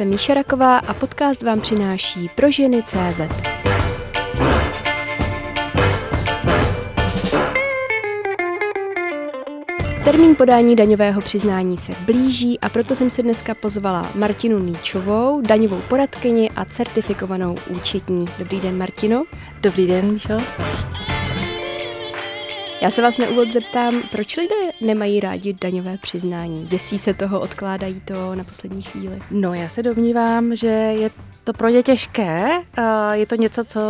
Jsem Míša Raková a podcast vám přináší pro ženy CZ. Termín podání daňového přiznání se blíží a proto jsem si dneska pozvala Martinu Níčovou, daňovou poradkyni a certifikovanou účetní. Dobrý den, Martino. Dobrý den, Míšo. Já se vás na úvod zeptám, proč lidé nemají rádi daňové přiznání? Děsí se toho, odkládají to na poslední chvíli? No, já se domnívám, že je to pro ně těžké. Je to něco, co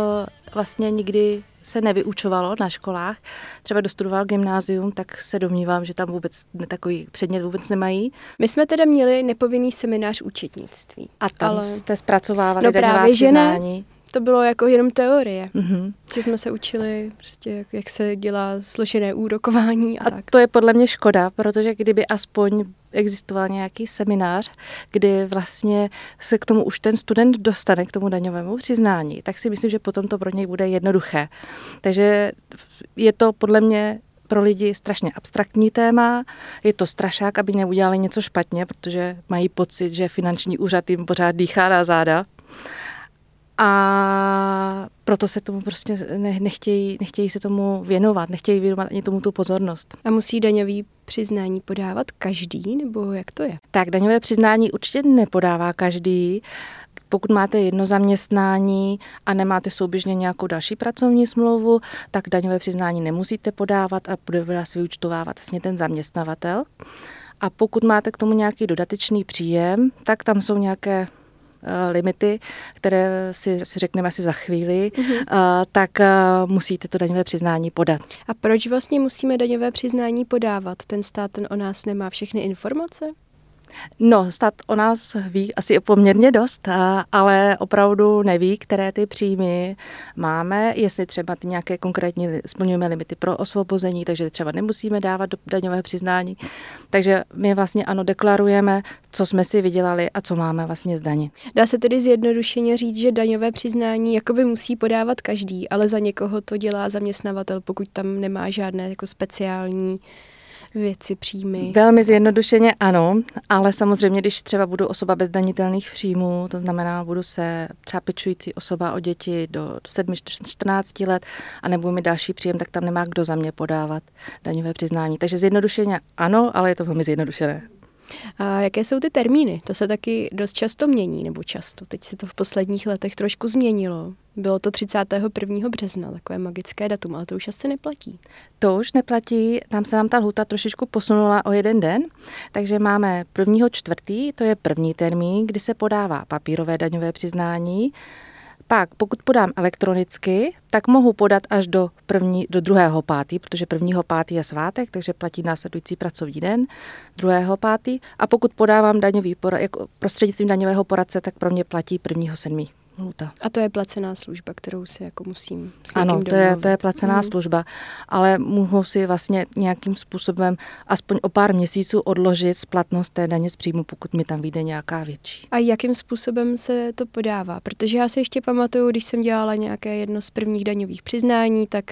vlastně nikdy se nevyučovalo na školách. Třeba dostudoval gymnázium, tak se domnívám, že tam vůbec takový předmět vůbec nemají. My jsme teda měli nepovinný seminář účetnictví. A tam ale... jste zpracovávali no daňová právě, přiznání. Že ne. To bylo jako jenom teorie. Mm-hmm. Že jsme se učili, prostě, jak, jak se dělá složené úrokování a, a tak. to je podle mě škoda, protože kdyby aspoň existoval nějaký seminář, kdy vlastně se k tomu už ten student dostane, k tomu daňovému přiznání, tak si myslím, že potom to pro něj bude jednoduché. Takže je to podle mě pro lidi strašně abstraktní téma, je to strašák, aby neudělali něco špatně, protože mají pocit, že finanční úřad jim pořád dýchá na záda. A proto se tomu prostě ne, nechtějí, nechtějí se tomu věnovat, nechtějí věnovat ani tomu tu pozornost. A musí daňový přiznání podávat každý, nebo jak to je? Tak daňové přiznání určitě nepodává každý. Pokud máte jedno zaměstnání a nemáte souběžně nějakou další pracovní smlouvu, tak daňové přiznání nemusíte podávat a bude vás vyučtovávat vlastně ten zaměstnavatel. A pokud máte k tomu nějaký dodatečný příjem, tak tam jsou nějaké limity, které si, si řekneme asi za chvíli, mm-hmm. tak uh, musíte to daňové přiznání podat. A proč vlastně musíme daňové přiznání podávat? Ten stát ten o nás nemá všechny informace? No, stát o nás ví asi poměrně dost, ale opravdu neví, které ty příjmy máme, jestli třeba ty nějaké konkrétní splňujeme limity pro osvobození, takže třeba nemusíme dávat do daňové přiznání. Takže my vlastně ano, deklarujeme, co jsme si vydělali a co máme vlastně zdanit. Dá se tedy zjednodušeně říct, že daňové přiznání jakoby musí podávat každý, ale za někoho to dělá zaměstnavatel, pokud tam nemá žádné jako speciální věci, příjmy? Velmi zjednodušeně ano, ale samozřejmě, když třeba budu osoba bez danitelných příjmů, to znamená, budu se třeba pečující osoba o děti do 7-14 let a nebudu mi další příjem, tak tam nemá kdo za mě podávat daňové přiznání. Takže zjednodušeně ano, ale je to velmi zjednodušené. A jaké jsou ty termíny? To se taky dost často mění, nebo často. Teď se to v posledních letech trošku změnilo. Bylo to 31. března, takové magické datum, ale to už asi neplatí. To už neplatí, tam se nám ta lhuta trošičku posunula o jeden den, takže máme 1. čtvrtý, to je první termín, kdy se podává papírové daňové přiznání, pak, pokud podám elektronicky, tak mohu podat až do, první, do druhého pátý, protože prvního pátý je svátek, takže platí následující pracovní den, druhého pátý. A pokud podávám daňový porad, jako prostřednictvím daňového poradce, tak pro mě platí prvního sedmý lhuta. A to je placená služba, kterou si jako musím s Ano, to je, to je placená mm. služba, ale mohu si vlastně nějakým způsobem aspoň o pár měsíců odložit splatnost té daně z příjmu, pokud mi tam vyjde nějaká větší. A jakým způsobem se to podává? Protože já si ještě pamatuju, když jsem dělala nějaké jedno z prvních daňových přiznání, tak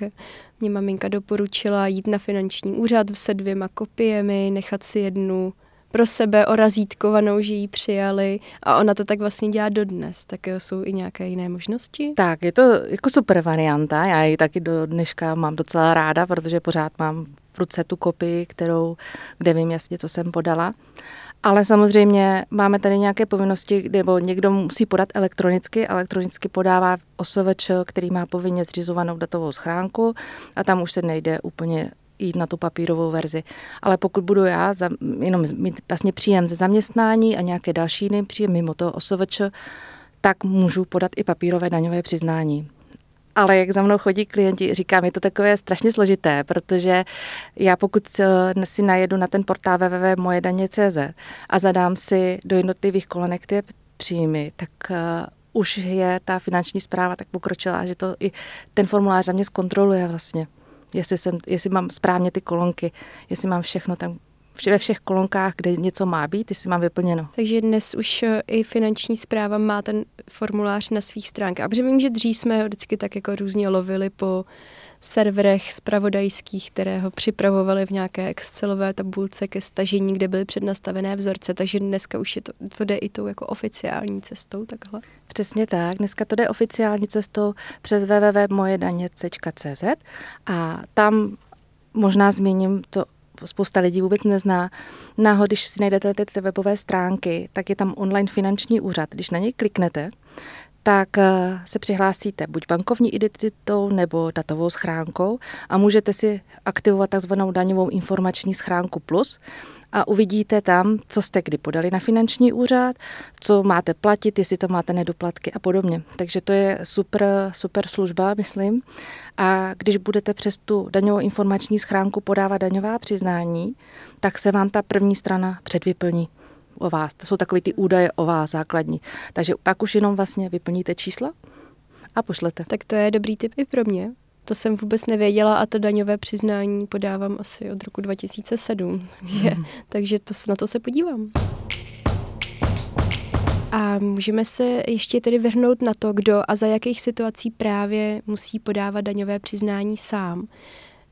mě maminka doporučila jít na finanční úřad se dvěma kopiemi, nechat si jednu pro sebe orazítkovanou, že ji přijali a ona to tak vlastně dělá dodnes. Tak jsou i nějaké jiné možnosti? Tak, je to jako super varianta. Já ji taky do dneška mám docela ráda, protože pořád mám v ruce tu kopii, kterou, kde vím jasně, co jsem podala. Ale samozřejmě máme tady nějaké povinnosti, nebo někdo musí podat elektronicky. Elektronicky podává OSVČ, který má povinně zřizovanou datovou schránku a tam už se nejde úplně jít na tu papírovou verzi. Ale pokud budu já za, jenom mít vlastně příjem ze zaměstnání a nějaké další jiný příjem mimo toho OSVČ, tak můžu podat i papírové daňové přiznání. Ale jak za mnou chodí klienti, říkám, je to takové strašně složité, protože já pokud si najedu na ten portál www.mojedaně.cz a zadám si do jednotlivých kolonek ty, příjmy, tak uh, už je ta finanční zpráva tak pokročila, že to i ten formulář za mě zkontroluje vlastně. Jestli, jsem, jestli mám správně ty kolonky, jestli mám všechno tam ve všech kolonkách, kde něco má být, jestli mám vyplněno. Takže dnes už eh, i finanční zpráva má ten formulář na svých stránkách. A protože vím, že dřív jsme ho vždycky tak jako různě lovili po serverech spravodajských, které ho připravovali v nějaké Excelové tabulce ke stažení, kde byly přednastavené vzorce, takže dneska už je to, to jde i tou jako oficiální cestou takhle. Přesně tak, dneska to jde oficiální cestou přes www.mojedaně.cz a tam možná zmíním to spousta lidí vůbec nezná. Náhod, když si najdete ty webové stránky, tak je tam online finanční úřad. Když na něj kliknete, tak eh, se přihlásíte buď bankovní identitou nebo datovou schránkou a můžete si aktivovat takzvanou daňovou informační schránku plus a uvidíte tam, co jste kdy podali na finanční úřad, co máte platit, jestli to máte nedoplatky a podobně. Takže to je super, super služba, myslím. A když budete přes tu daňovou informační schránku podávat daňová přiznání, tak se vám ta první strana předvyplní o vás. To jsou takové ty údaje o vás základní. Takže pak už jenom vlastně vyplníte čísla a pošlete. Tak to je dobrý tip i pro mě. To jsem vůbec nevěděla a to daňové přiznání podávám asi od roku 2007. Takže, mm. takže to, na to se podívám. A můžeme se ještě tedy vrhnout na to, kdo a za jakých situací právě musí podávat daňové přiznání sám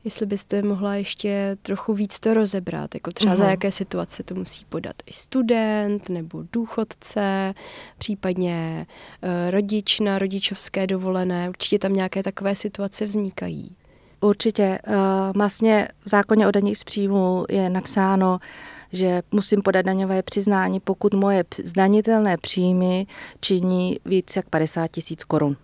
jestli byste mohla ještě trochu víc to rozebrat, jako třeba mm. za mhm. jaké situace to musí podat i student nebo důchodce, případně uh, rodič na rodičovské dovolené. Určitě tam nějaké takové situace vznikají. Určitě. Uh, vlastně v zákoně o daních z příjmu je napsáno, že musím podat daňové přiznání, pokud moje zdanitelné příjmy činí víc jak 50 tisíc korun.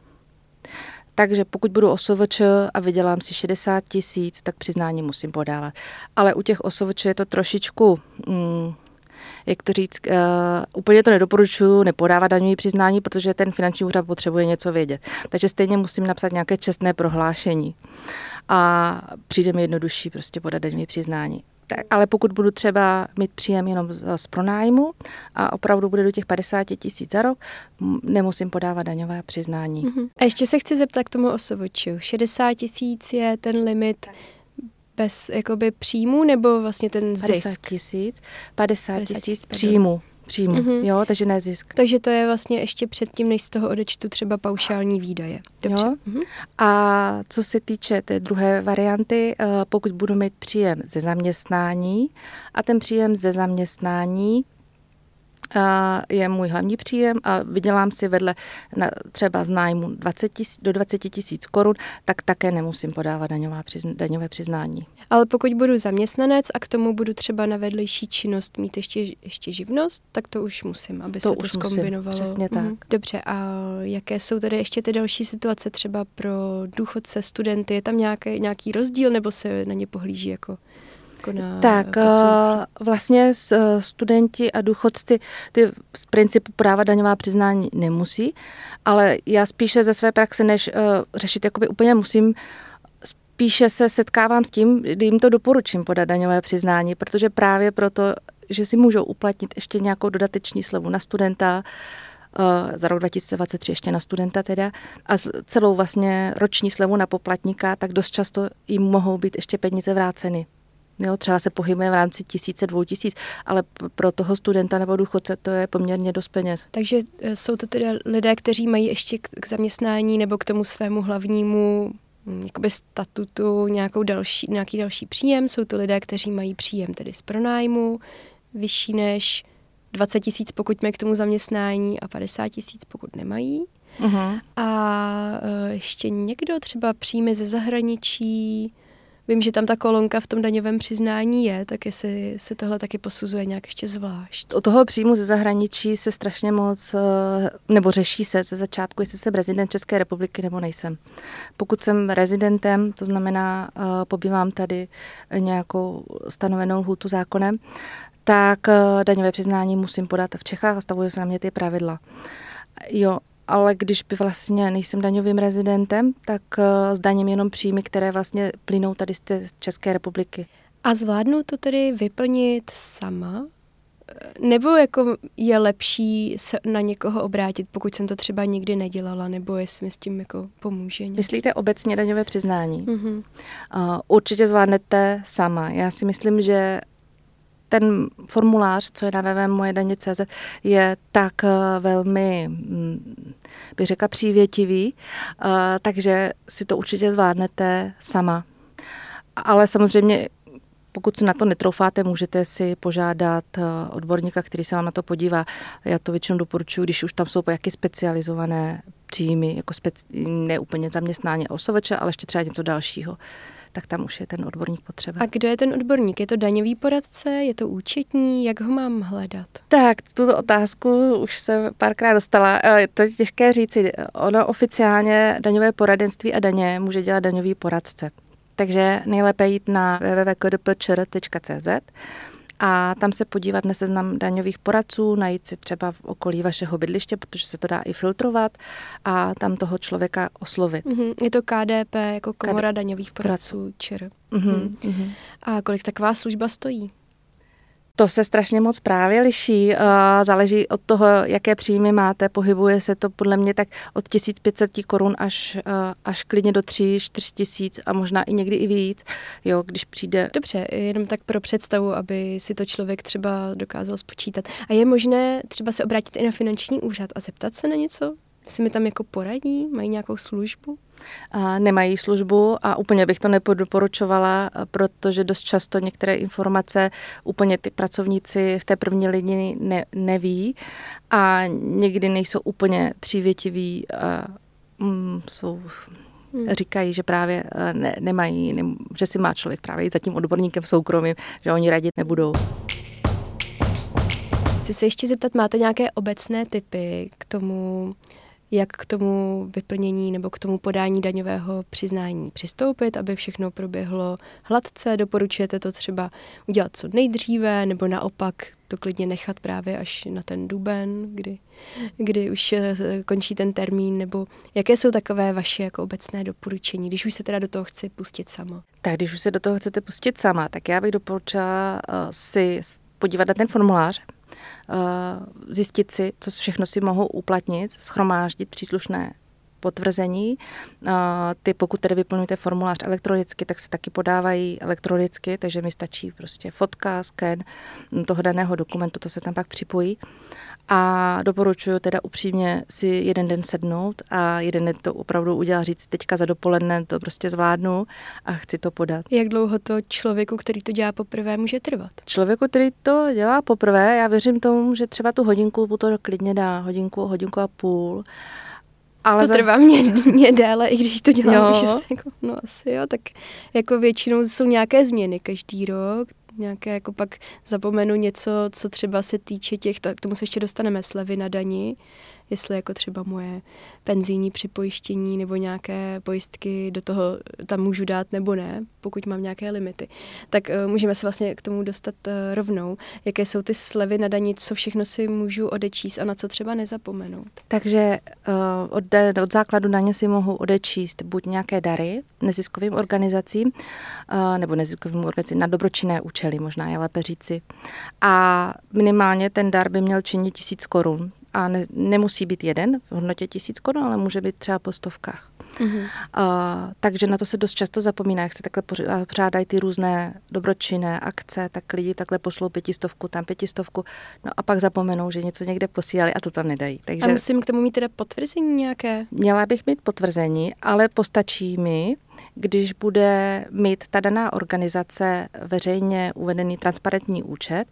Takže pokud budu OSVČ a vydělám si 60 tisíc, tak přiznání musím podávat. Ale u těch OSVČ je to trošičku, mm, jak to říct, uh, úplně to nedoporučuju nepodávat daňové přiznání, protože ten finanční úřad potřebuje něco vědět. Takže stejně musím napsat nějaké čestné prohlášení. A přijde mi jednodušší prostě podat daňové přiznání. Tak, ale pokud budu třeba mít příjem jenom z pronájmu a opravdu bude do těch 50 tisíc za rok, nemusím podávat daňové přiznání. Uh-huh. A ještě se chci zeptat k tomu osovoču. 60 tisíc je ten limit bez jakoby příjmu nebo vlastně ten zisk? 50 tisíc, 50 tisíc příjmu příjmu, mm-hmm. jo, takže ne zisk. Takže to je vlastně ještě předtím, než z toho odečtu třeba paušální výdaje. Dobře. Jo? Mm-hmm. A co se týče té druhé varianty, eh, pokud budu mít příjem ze zaměstnání a ten příjem ze zaměstnání je můj hlavní příjem a vydělám si vedle na, třeba z nájmu 20 tisíc, do 20 tisíc korun, tak také nemusím podávat daňová přizn, daňové přiznání. Ale pokud budu zaměstnanec a k tomu budu třeba na vedlejší činnost mít ještě, ještě živnost, tak to už musím, aby to se to zkombinovalo. Přesně tak. Mhm. Dobře, a jaké jsou tady ještě ty další situace třeba pro důchodce, studenty? Je tam nějaký, nějaký rozdíl nebo se na ně pohlíží jako jako na Tak pracující? vlastně eh, studenti a důchodci ty z principu práva daňová přiznání nemusí, ale já spíše ze své praxe, než uh, řešit jakoby úplně musím, spíše se setkávám s tím, kdy jim to doporučím podat daňové přiznání, protože právě proto, že si můžou uplatnit ještě nějakou dodateční slevu na studenta, za rok 2023 ještě na studenta teda, a celou vlastně roční slevu na poplatníka, tak dost často jim mohou být ještě peníze vráceny. Jo, třeba se pohybuje v rámci tisíce, dvou tisíc, ale pro toho studenta nebo důchodce to je poměrně dost peněz. Takže e, jsou to tedy lidé, kteří mají ještě k zaměstnání nebo k tomu svému hlavnímu hm, jakoby statutu nějakou další, nějaký další příjem. Jsou to lidé, kteří mají příjem tedy z pronájmu, vyšší než 20 tisíc, pokud mají k tomu zaměstnání a 50 tisíc, pokud nemají. Uh-huh. A uh, ještě někdo třeba příjmy ze zahraničí, Vím, že tam ta kolonka v tom daňovém přiznání je, tak jestli se tohle taky posuzuje nějak ještě zvlášť. O toho příjmu ze zahraničí se strašně moc, eh, nebo řeší se ze začátku, jestli jsem rezident České republiky nebo nejsem. Pokud jsem rezidentem, to znamená, eh, pobývám tady nějakou stanovenou lhůtu zákonem, tak eh, daňové přiznání musím podat v Čechách a stavují se na mě ty pravidla. Jo, ale když by vlastně nejsem daňovým rezidentem, tak uh, zdaním jenom příjmy, které vlastně plynou tady z České republiky. A zvládnu to tedy vyplnit sama? nebo jako je lepší se na někoho obrátit, pokud jsem to třeba nikdy nedělala, nebo jestli mi s tím jako pomůže. Někdo. Myslíte obecně daňové přiznání? Mm-hmm. Uh, určitě zvládnete sama. Já si myslím, že ten formulář, co je na www.mojedaně.cz, je tak uh, velmi, mm, bych řekla, přívětivý, uh, takže si to určitě zvládnete sama. Ale samozřejmě pokud se na to netroufáte, můžete si požádat eh, odborníka, který se vám na to podívá. Já to většinou doporučuji, když už tam jsou jaký specializované příjmy, jako speci- ne úplně zaměstnání osoveče, ale ještě třeba něco dalšího tak tam už je ten odborník potřeba. A kdo je ten odborník? Je to daňový poradce? Je to účetní? Jak ho mám hledat? Tak, tuto otázku už se párkrát dostala. Eh, to je těžké říci. Ono oficiálně daňové poradenství a daně může dělat daňový poradce. Takže nejlépe jít na www.kdpčr.cz a tam se podívat na seznam daňových poradců, najít si třeba v okolí vašeho bydliště, protože se to dá i filtrovat a tam toho člověka oslovit. Mm-hmm. Je to KDP, jako komora KD... daňových poradců ČR. Mm-hmm. Mm-hmm. A kolik taková služba stojí? To se strašně moc právě liší. Záleží od toho, jaké příjmy máte. Pohybuje se to podle mě tak od 1500 korun až, až klidně do 3-4 tisíc a možná i někdy i víc, jo, když přijde. Dobře, jenom tak pro představu, aby si to člověk třeba dokázal spočítat. A je možné třeba se obrátit i na finanční úřad a zeptat se na něco? Si mi tam jako poradí? Mají nějakou službu? nemají službu a úplně bych to nepodoporučovala, protože dost často některé informace úplně ty pracovníci v té první linii ne, neví a někdy nejsou úplně přívětiví a mm, jsou Hmm. Říkají, že právě e, ne, nemají, ne, že si má člověk právě za tím odborníkem v soukromí, že oni radit nebudou. Chci se ještě zeptat, máte nějaké obecné typy k tomu, jak k tomu vyplnění nebo k tomu podání daňového přiznání přistoupit, aby všechno proběhlo hladce. Doporučujete to třeba udělat co nejdříve, nebo naopak to klidně nechat právě až na ten duben, kdy, kdy už eh, končí ten termín, nebo jaké jsou takové vaše jako obecné doporučení, když už se teda do toho chci pustit sama? Tak když už se do toho chcete pustit sama, tak já bych doporučila uh, si podívat na ten formulář, zjistit si, co všechno si mohou uplatnit, schromáždit příslušné potvrzení. Ty, pokud tedy vyplňujete formulář elektronicky, tak se taky podávají elektronicky, takže mi stačí prostě fotka, sken toho daného dokumentu, to se tam pak připojí. A doporučuji teda upřímně si jeden den sednout a jeden den to opravdu udělat, říct teďka za dopoledne to prostě zvládnu a chci to podat. Jak dlouho to člověku, který to dělá poprvé, může trvat? Člověku, který to dělá poprvé, já věřím tomu, že třeba tu hodinku to klidně dá, hodinku, hodinku a půl. Ale to za... trvá mě, mě déle, i když to dělám jo. už asi, jako, no asi jo, tak jako většinou jsou nějaké změny každý rok, nějaké jako pak zapomenu něco, co třeba se týče těch, tak tomu se ještě dostaneme slevy na dani, jestli jako třeba moje penzijní připojištění nebo nějaké pojistky do toho tam můžu dát nebo ne, pokud mám nějaké limity. Tak uh, můžeme se vlastně k tomu dostat uh, rovnou. Jaké jsou ty slevy na daní, co všechno si můžu odečíst a na co třeba nezapomenout. Takže uh, od, od základu daně si mohu odečíst buď nějaké dary neziskovým organizacím uh, nebo neziskovým organizacím na dobročinné účely, možná je lépe říci. A minimálně ten dar by měl činit tisíc korun a ne, nemusí být jeden v hodnotě tisíc korun, ale může být třeba po stovkách. Mm-hmm. Uh, takže na to se dost často zapomíná, jak se takhle pořádají ty různé dobročinné akce, tak lidi takhle pošlou pětistovku, tam pětistovku, no a pak zapomenou, že něco někde posílali a to tam nedají. Takže a musím k tomu mít teda potvrzení nějaké? Měla bych mít potvrzení, ale postačí mi, když bude mít ta daná organizace veřejně uvedený transparentní účet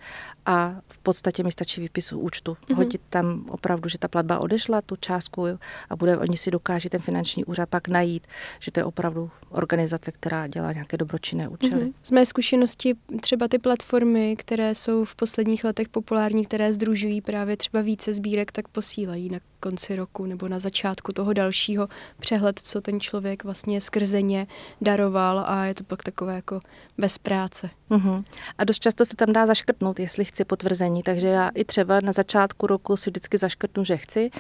a v podstatě mi stačí výpisu účtu. Mm-hmm. Hodit tam opravdu, že ta platba odešla, tu částku a bude, oni si dokáží ten finanční úřad pak najít, že to je opravdu organizace, která dělá nějaké dobročinné účely. Mm-hmm. Z mé zkušenosti třeba ty platformy, které jsou v posledních letech populární, které združují právě třeba více sbírek, tak posílají na konci roku nebo na začátku toho dalšího přehled, co ten člověk vlastně skrzeně daroval a je to pak takové jako bez práce. Uh-huh. A dost často se tam dá zaškrtnout, jestli chci potvrzení, takže já i třeba na začátku roku si vždycky zaškrtnu, že chci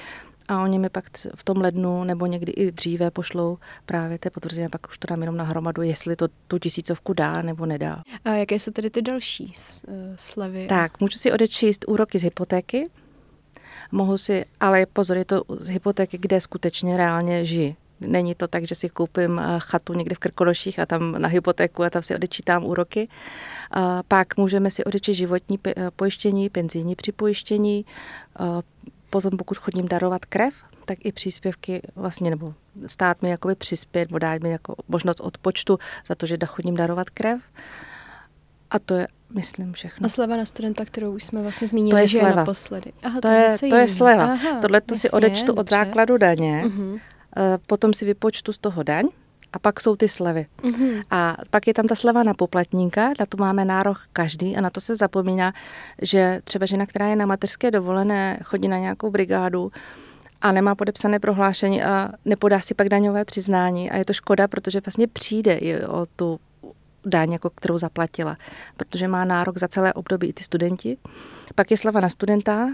a oni mi pak v tom lednu nebo někdy i dříve pošlou právě ty potvrzení, pak už to dám jenom na hromadu, jestli to tu tisícovku dá nebo nedá. A jaké jsou tedy ty další eh, slevy? Tak, můžu si odečíst úroky z hypotéky, mohu si, ale pozor, je to z hypotéky, kde skutečně reálně žiji. Není to tak, že si koupím eh, chatu někde v Krkonoších a tam na hypotéku a tam si odečítám úroky. Pak můžeme si odečíst životní pojištění, penzijní připojištění, potom pokud chodím darovat krev, tak i příspěvky vlastně, nebo stát mi jakoby přispět, nebo dát mi jako možnost odpočtu za to, že chodím darovat krev. A to je, myslím, všechno. A sleva na studenta, kterou už jsme vlastně zmínili, to je že sleva. je naposledy. Aha, to, to, je, to je sleva. Aha, Tohle to si odečtu dobře. od základu daně, uh-huh. potom si vypočtu z toho daň a pak jsou ty slevy. Mm-hmm. A pak je tam ta sleva na poplatníka, na to máme nárok každý a na to se zapomíná, že třeba žena, která je na mateřské dovolené, chodí na nějakou brigádu a nemá podepsané prohlášení a nepodá si pak daňové přiznání a je to škoda, protože vlastně přijde i o tu daň, jako kterou zaplatila, protože má nárok za celé období i ty studenti. Pak je sleva na studenta,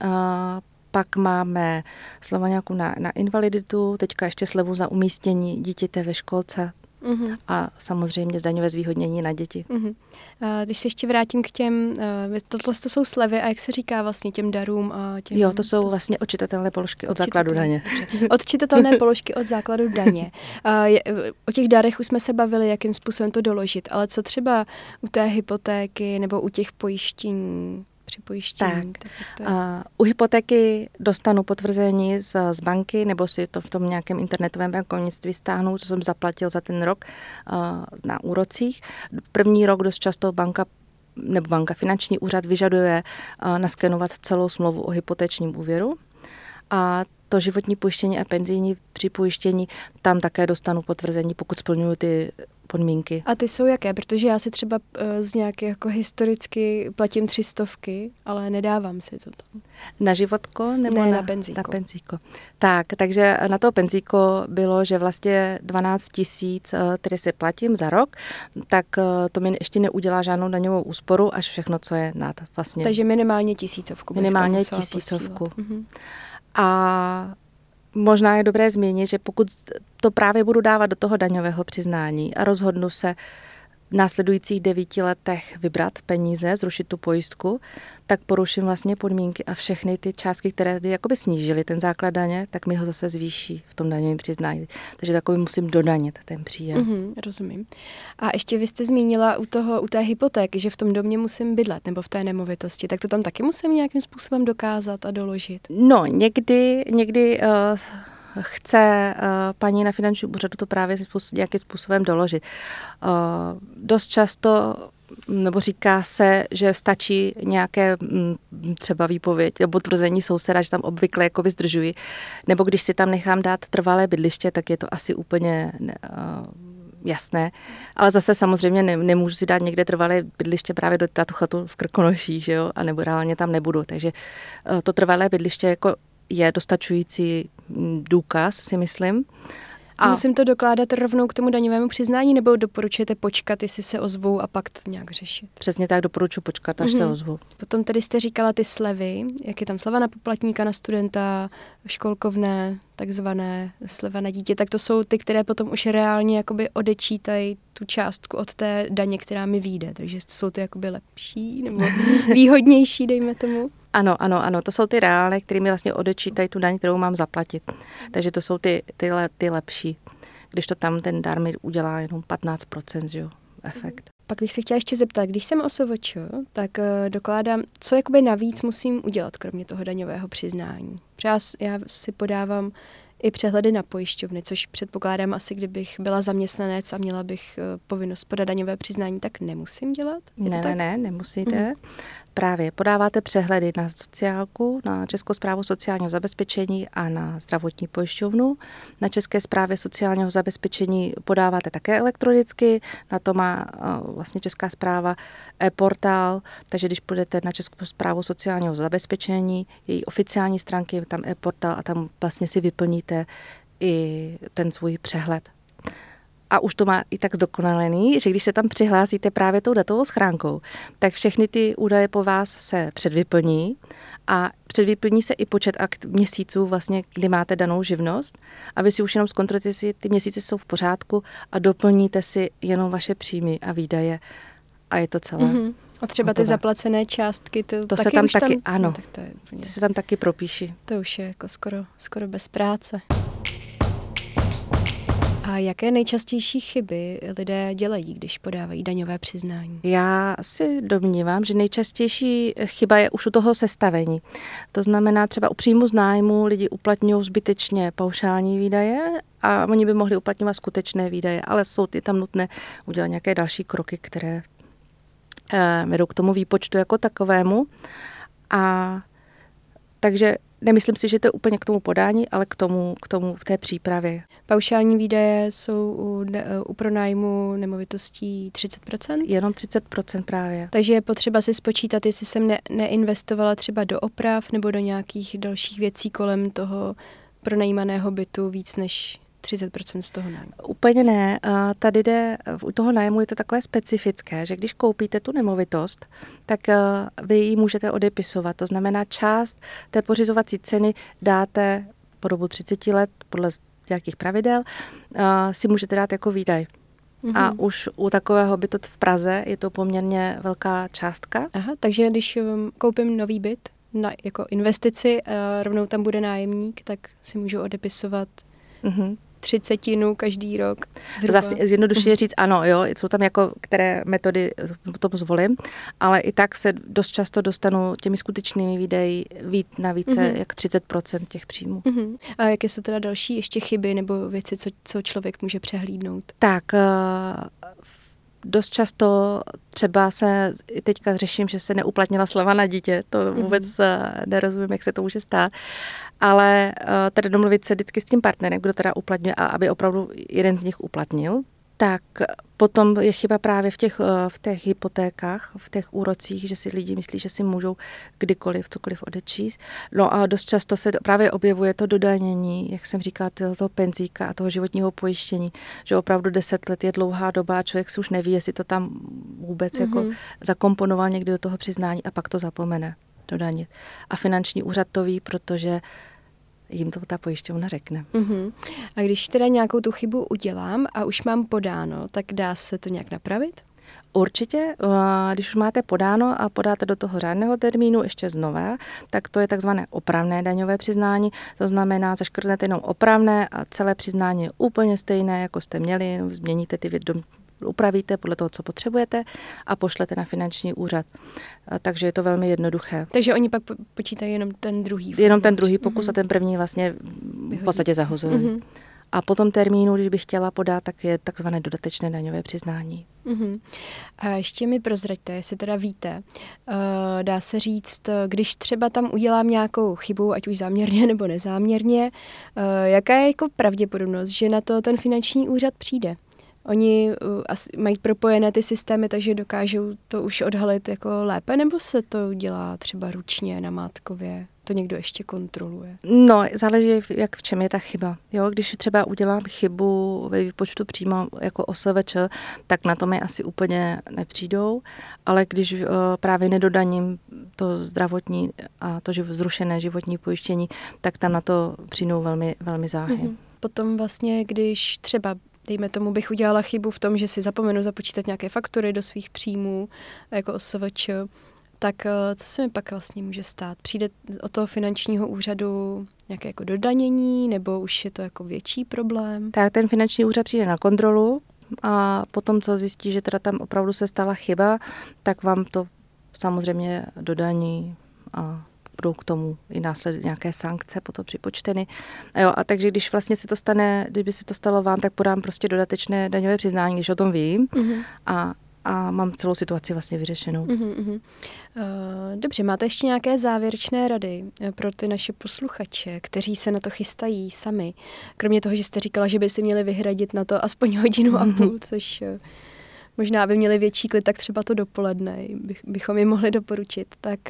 a pak máme slevu nějakou na, na invaliditu, teďka ještě slevu za umístění dítěte ve školce, Uh-huh. A samozřejmě zdaňové zvýhodnění na děti. Uh-huh. A když se ještě vrátím k těm, uh, tohle to jsou slevy a jak se říká vlastně těm darům a těm... Jo, to jsou to vlastně odčitatelné položky od základu daně. Odčitatelné položky od základu daně. Uh, je, o těch darech už jsme se bavili, jakým způsobem to doložit, ale co třeba u té hypotéky nebo u těch pojištění? Při pojištění. Tak. tak uh, u hypotéky dostanu potvrzení z, z banky nebo si to v tom nějakém internetovém bankovnictví stáhnu, co jsem zaplatil za ten rok uh, na úrocích. První rok dost často banka nebo banka finanční úřad vyžaduje uh, naskenovat celou smlouvu o hypotečním úvěru. A to životní pojištění a penzijní připojištění, tam také dostanu potvrzení, pokud splňuju ty podmínky. A ty jsou jaké? Protože já si třeba eh, z nějaké jako historicky platím tři stovky, ale nedávám si to tam. Na životko nebo ne, na, na penzíko? Na penzíko. Tak, takže na to penzíko bylo, že vlastně 12 tisíc, eh, které si platím za rok, tak eh, to mi ještě neudělá žádnou daňovou úsporu, až všechno, co je nad vlastně. Takže minimálně tisícovku. Minimálně tisícovku. Mhm. A možná je dobré zmínit, že pokud to právě budu dávat do toho daňového přiznání a rozhodnu se v následujících devíti letech vybrat peníze, zrušit tu pojistku, tak poruším vlastně podmínky a všechny ty částky, které by jakoby snížily ten základ daně, tak mi ho zase zvýší v tom daňovém přiznání. Takže takový musím dodanit ten příjem. Mm-hmm, rozumím. A ještě vy jste zmínila u, toho, u té hypotéky, že v tom domě musím bydlet nebo v té nemovitosti, tak to tam taky musím nějakým způsobem dokázat a doložit? No, někdy, někdy uh, chce uh, paní na finančním úřadu to právě nějakým způsobem doložit. Uh, dost často nebo říká se, že stačí nějaké mm, třeba výpověď nebo tvrzení souseda, že tam obvykle jako zdržují. Nebo když si tam nechám dát trvalé bydliště, tak je to asi úplně uh, jasné. Ale zase samozřejmě ne, nemůžu si dát někde trvalé bydliště právě do tátu chatu v Krkonoších, že jo, a nebo reálně tam nebudu. Takže uh, to trvalé bydliště jako je dostačující mm, důkaz, si myslím. A musím to dokládat rovnou k tomu daňovému přiznání, nebo doporučujete počkat, jestli se ozvou a pak to nějak řešit? Přesně tak, doporučuji počkat, až mm-hmm. se mhm. ozvou. Potom tedy jste říkala ty slevy, jak je tam sleva na poplatníka, na studenta, školkovné, takzvané sleva na dítě, tak to jsou ty, které potom už reálně jakoby odečítají tu částku od té daně, která mi vyjde. Takže jsou ty jakoby lepší nebo výhodnější, dejme tomu. Ano, ano, ano, to jsou ty reálné, které mi vlastně odečítají tu daň, kterou mám zaplatit. Takže to jsou ty, ty, ty lepší. Když to tam ten dar mi udělá jenom 15%, že jo, efekt. Pak bych se chtěla ještě zeptat, když jsem osovoč, tak uh, dokládám, co jakoby navíc musím udělat, kromě toho daňového přiznání. Protože já, si podávám i přehledy na pojišťovny, což předpokládám asi, kdybych byla zaměstnanec a měla bych uh, povinnost podat daňové přiznání, tak nemusím dělat? Je ne, ne, ne, nemusíte. Mm právě podáváte přehledy na sociálku, na Českou zprávu sociálního zabezpečení a na zdravotní pojišťovnu. Na České zprávě sociálního zabezpečení podáváte také elektronicky, na to má vlastně Česká zpráva e-portál, takže když půjdete na Českou zprávu sociálního zabezpečení, její oficiální stránky, tam e-portál a tam vlastně si vyplníte i ten svůj přehled. A už to má i tak zdokonalený, že když se tam přihlásíte právě tou datovou schránkou, tak všechny ty údaje po vás se předvyplní a předvyplní se i počet akt měsíců, vlastně, kdy máte danou živnost a vy si už jenom zkontrolujete, jestli ty měsíce jsou v pořádku a doplníte si jenom vaše příjmy a výdaje a je to celé. Mm-hmm. A třeba ty zaplacené částky, to, to taky se tam taky, tam, ano, no, tak to, je, to se tam taky propíši. To už je jako skoro, skoro bez práce. A jaké nejčastější chyby lidé dělají, když podávají daňové přiznání? Já si domnívám, že nejčastější chyba je už u toho sestavení. To znamená, třeba u příjmu z nájmu lidi uplatňují zbytečně paušální výdaje a oni by mohli uplatňovat skutečné výdaje, ale jsou ty tam nutné udělat nějaké další kroky, které eh, vedou k tomu výpočtu jako takovému. A takže Nemyslím si, že to je úplně k tomu podání, ale k tomu, k tomu k té přípravě. Paušální výdaje jsou u, u pronájmu nemovitostí 30%? Jenom 30% právě. Takže je potřeba si spočítat, jestli jsem ne, neinvestovala třeba do oprav nebo do nějakých dalších věcí kolem toho pronajímaného bytu víc než 30% z toho nájmu. Úplně ne. Tady jde, u toho nájmu je to takové specifické, že když koupíte tu nemovitost, tak vy ji můžete odepisovat. To znamená, část té pořizovací ceny dáte po dobu 30 let podle nějakých pravidel, si můžete dát jako výdaj. Mm-hmm. A už u takového bytu v Praze je to poměrně velká částka. Aha, takže když um, koupím nový byt na, jako investici, rovnou tam bude nájemník, tak si můžu odepisovat mm-hmm třicetinu každý rok. Zhruba. Zase zjednodušeně říct ano, jo, jsou tam jako, které metody potom zvolím, ale i tak se dost často dostanu těmi skutečnými výdaji víc na více mm-hmm. jak 30% těch příjmů. Mm-hmm. A jaké jsou teda další ještě chyby nebo věci, co, co člověk může přehlídnout? Tak uh, dost často třeba se, teďka řeším, že se neuplatnila slova na dítě, to mhm. vůbec mm-hmm. nerozumím, jak se to může stát, ale uh, tedy domluvit se vždycky s tím partnerem, kdo teda uplatňuje a aby opravdu jeden z nich uplatnil, tak potom je chyba právě v těch, eh, v těch hypotékách, v těch úrocích, že si lidi myslí, že si můžou kdykoliv, cokoliv odečíst. No a dost často se právě objevuje to dodanění, jak jsem říkala, toho, penzíka a toho životního pojištění, že opravdu deset let je dlouhá doba a člověk si už neví, jestli to tam vůbec mm-hmm. jako mhm. zakomponoval někdy do toho přiznání a pak to zapomene dodanit. A finanční úřad to ví, protože jim to ta pojišťovna řekne. Uh-huh. A když teda nějakou tu chybu udělám a už mám podáno, tak dá se to nějak napravit? Určitě, eh, když už máte podáno a podáte do toho řádného termínu ještě znova, tak to je takzvané opravné daňové přiznání. To znamená, zaškrtnete jenom opravné a celé přiznání je úplně stejné, jako jste měli, změníte ty upravíte podle toho, co potřebujete a pošlete na finanční úřad. Takže je to velmi jednoduché. Takže oni pak počítají jenom ten druhý. Jenom ten druhý pokus mm-hmm. a ten první vlastně v podstatě zahozují. Mm-hmm. A po tom termínu, když bych chtěla podat, tak je takzvané dodatečné daňové přiznání. Uh-huh. A ještě mi prozraďte, jestli teda víte, uh, dá se říct, když třeba tam udělám nějakou chybu, ať už záměrně nebo nezáměrně, uh, jaká je jako pravděpodobnost, že na to ten finanční úřad přijde? Oni uh, asi mají propojené ty systémy, takže dokážou to už odhalit jako lépe, nebo se to dělá třeba ručně na Mátkově? To někdo ještě kontroluje? No, záleží, jak v čem je ta chyba. Jo, když třeba udělám chybu ve výpočtu přímo jako OSVČ, tak na to mi asi úplně nepřijdou, ale když uh, právě nedodaním to zdravotní a to živ, zrušené životní pojištění, tak tam na to přijdou velmi, velmi záhy. Mm-hmm. Potom vlastně, když třeba dejme tomu, bych udělala chybu v tom, že si zapomenu započítat nějaké faktory do svých příjmů, jako OSVČ, tak eh, co se mi pak vlastně může stát? Přijde od toho finančního úřadu nějaké jako dodanění, nebo už je to jako větší problém? Tak ten finanční úřad přijde na kontrolu a potom, co zjistí, že teda tam opravdu se stala chyba, tak vám to samozřejmě dodaní a budou k tomu i následně nějaké sankce potom připočteny. A, jo, a takže když vlastně se to stane, kdyby se to stalo vám, tak podám prostě dodatečné daňové přiznání, když o tom vím mm-hmm. a a mám celou situaci vlastně vyřešenou. Uh-huh. Dobře, máte ještě nějaké závěrečné rady eh, pro ty naše posluchače, kteří se na to chystají sami? Kromě toho, že jste říkala, že by si měli vyhradit na to aspoň hodinu a půl, což eh, možná by měli větší klid, tak třeba to dopoledne bych, bychom jim mohli doporučit. Tak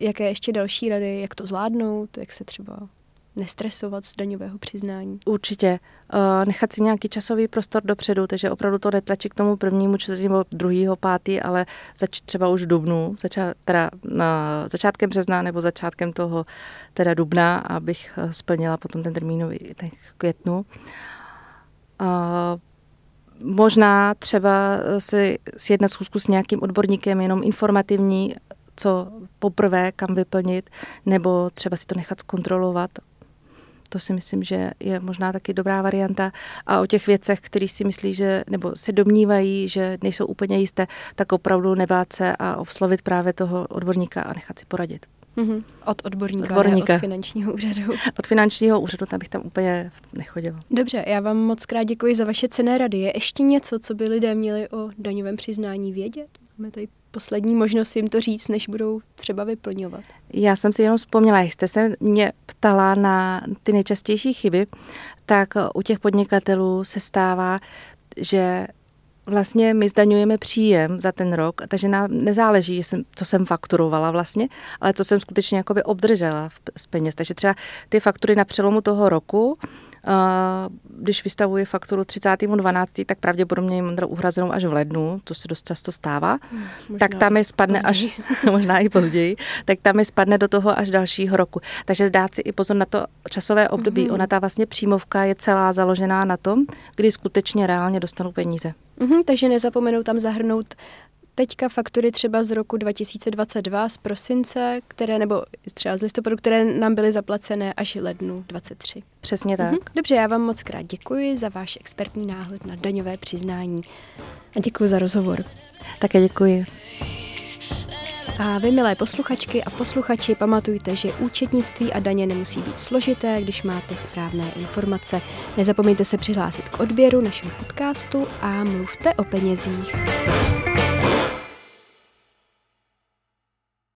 jaké ještě další rady, jak to zvládnout, jak se třeba nestresovat z daňového přiznání? Určitě. Uh, nechat si nějaký časový prostor dopředu, takže opravdu to netlačí k tomu prvnímu, čtvrtému, druhýho, pátý, ale zač, třeba už v dubnu, zača, teda na začátkem března nebo začátkem toho teda dubna, abych eh, splnila potom ten termínový ten květnu. Uh, možná třeba si sjednat schůzku s nějakým odborníkem, jenom informativní, co poprvé, kam vyplnit, nebo třeba si to nechat zkontrolovat. To si myslím, že je možná taky dobrá varianta. A o těch věcech, které si myslí, že, nebo se domnívají, že nejsou úplně jisté, tak opravdu nebát se a oslovit právě toho odborníka a nechat si poradit. Mm-hmm. Od odborníka, odborníka. Ne od finančního úřadu. Od finančního úřadu tam bych tam úplně nechodila. Dobře, já vám moc krát děkuji za vaše cené rady. Je ještě něco, co by lidé měli o daňovém přiznání vědět? Máme tady poslední možnost jim to říct, než budou třeba vyplňovat. Já jsem si jenom vzpomněla, jak jste se mě ptala na ty nejčastější chyby, tak u těch podnikatelů se stává, že vlastně my zdaňujeme příjem za ten rok, takže nám nezáleží, co jsem fakturovala vlastně, ale co jsem skutečně jakoby obdržela z peněz. Takže třeba ty faktury na přelomu toho roku když vystavuji fakturu 30.12., tak pravděpodobně jim uhrazenou až v lednu, to se dost často stává, hmm, tak tam mi spadne později. až, možná i později, tak tam mi spadne do toho až dalšího roku. Takže dát si i pozor na to časové období. Mm-hmm. Ona ta vlastně přímovka je celá založená na tom, kdy skutečně reálně dostanu peníze. Mm-hmm, takže nezapomenou tam zahrnout teďka faktury třeba z roku 2022 z prosince, které nebo třeba z listopadu, které nám byly zaplacené až lednu 23. Přesně tak. Mhm. Dobře, já vám moc krát děkuji za váš expertní náhled na daňové přiznání a děkuji za rozhovor. Také děkuji. A vy, milé posluchačky a posluchači, pamatujte, že účetnictví a daně nemusí být složité, když máte správné informace. Nezapomeňte se přihlásit k odběru našeho podcastu a mluvte o penězích.